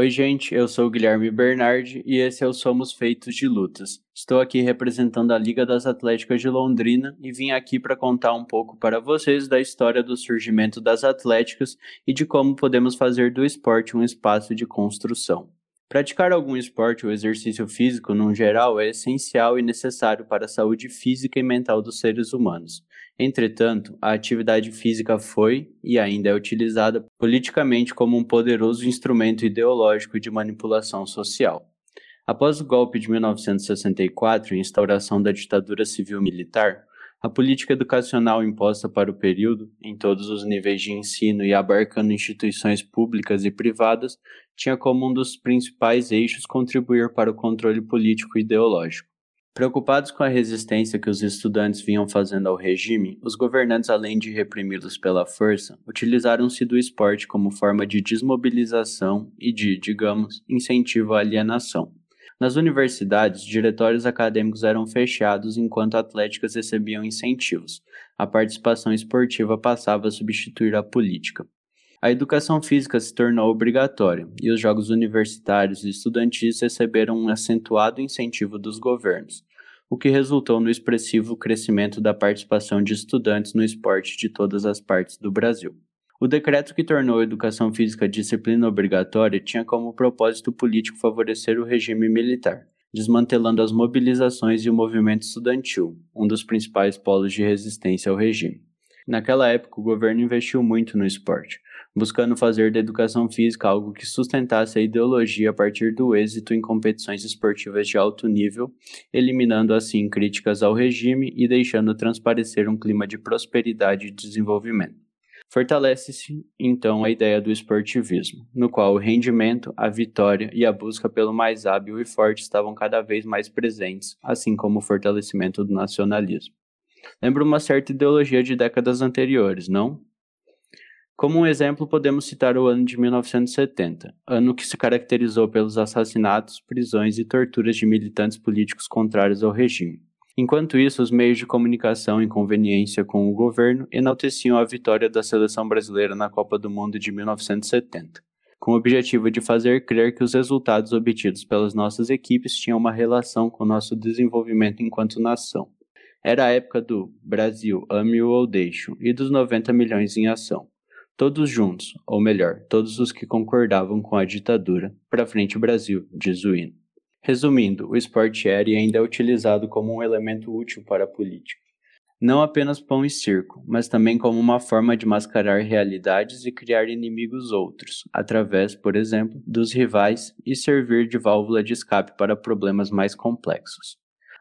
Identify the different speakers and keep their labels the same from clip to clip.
Speaker 1: Oi, gente, eu sou o Guilherme Bernardi e esse é o Somos Feitos de Lutas. Estou aqui representando a Liga das Atléticas de Londrina e vim aqui para contar um pouco para vocês da história do surgimento das atléticas e de como podemos fazer do esporte um espaço de construção. Praticar algum esporte ou exercício físico, no geral, é essencial e necessário para a saúde física e mental dos seres humanos. Entretanto, a atividade física foi e ainda é utilizada politicamente como um poderoso instrumento ideológico de manipulação social. Após o golpe de 1964 e instauração da ditadura civil-militar, a política educacional imposta para o período, em todos os níveis de ensino e abarcando instituições públicas e privadas, tinha como um dos principais eixos contribuir para o controle político e ideológico. Preocupados com a resistência que os estudantes vinham fazendo ao regime, os governantes, além de reprimi-los pela força, utilizaram-se do esporte como forma de desmobilização e de, digamos, incentivo à alienação. Nas universidades, diretórios acadêmicos eram fechados enquanto atléticas recebiam incentivos. A participação esportiva passava a substituir a política. A educação física se tornou obrigatória e os jogos universitários e estudantis receberam um acentuado incentivo dos governos, o que resultou no expressivo crescimento da participação de estudantes no esporte de todas as partes do Brasil. O decreto que tornou a educação física disciplina obrigatória tinha como propósito político favorecer o regime militar, desmantelando as mobilizações e o movimento estudantil, um dos principais polos de resistência ao regime. Naquela época, o governo investiu muito no esporte, buscando fazer da educação física algo que sustentasse a ideologia a partir do êxito em competições esportivas de alto nível, eliminando assim críticas ao regime e deixando transparecer um clima de prosperidade e desenvolvimento. Fortalece-se, então, a ideia do esportivismo, no qual o rendimento, a vitória e a busca pelo mais hábil e forte estavam cada vez mais presentes, assim como o fortalecimento do nacionalismo. Lembra uma certa ideologia de décadas anteriores, não? Como um exemplo, podemos citar o ano de 1970, ano que se caracterizou pelos assassinatos, prisões e torturas de militantes políticos contrários ao regime. Enquanto isso, os meios de comunicação em conveniência com o governo enalteciam a vitória da seleção brasileira na Copa do Mundo de 1970, com o objetivo de fazer crer que os resultados obtidos pelas nossas equipes tinham uma relação com nosso desenvolvimento enquanto nação. Era a época do Brasil, ame-o ou deixo, e dos 90 milhões em ação. Todos juntos, ou melhor, todos os que concordavam com a ditadura. Pra frente Brasil, diz o hino. Resumindo, o esporte aéreo ainda é utilizado como um elemento útil para a política. Não apenas pão e circo, mas também como uma forma de mascarar realidades e criar inimigos outros, através, por exemplo, dos rivais e servir de válvula de escape para problemas mais complexos.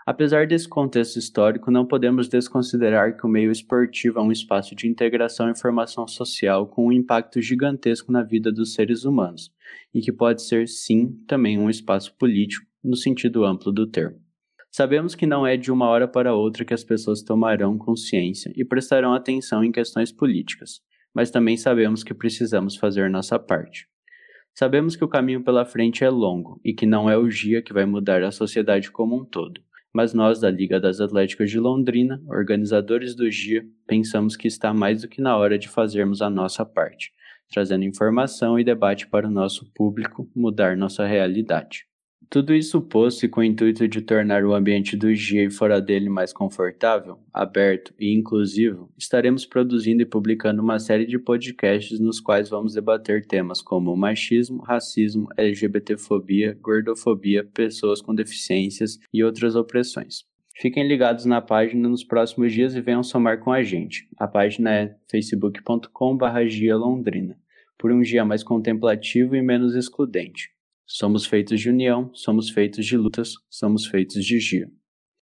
Speaker 1: Apesar desse contexto histórico, não podemos desconsiderar que o meio esportivo é um espaço de integração e formação social com um impacto gigantesco na vida dos seres humanos, e que pode ser, sim, também um espaço político no sentido amplo do termo. Sabemos que não é de uma hora para outra que as pessoas tomarão consciência e prestarão atenção em questões políticas, mas também sabemos que precisamos fazer nossa parte. Sabemos que o caminho pela frente é longo e que não é o dia que vai mudar a sociedade como um todo, mas nós da Liga das Atléticas de Londrina, organizadores do GIA, pensamos que está mais do que na hora de fazermos a nossa parte, trazendo informação e debate para o nosso público mudar nossa realidade. Tudo isso posto e com o intuito de tornar o ambiente do dia e fora dele mais confortável, aberto e inclusivo, estaremos produzindo e publicando uma série de podcasts nos quais vamos debater temas como machismo, racismo, LGBTfobia, gordofobia, pessoas com deficiências e outras opressões. Fiquem ligados na página nos próximos dias e venham somar com a gente. A página é facebook.com/gialondrina, por um dia mais contemplativo e menos excludente. Somos feitos de união, somos feitos de lutas, somos feitos de dia.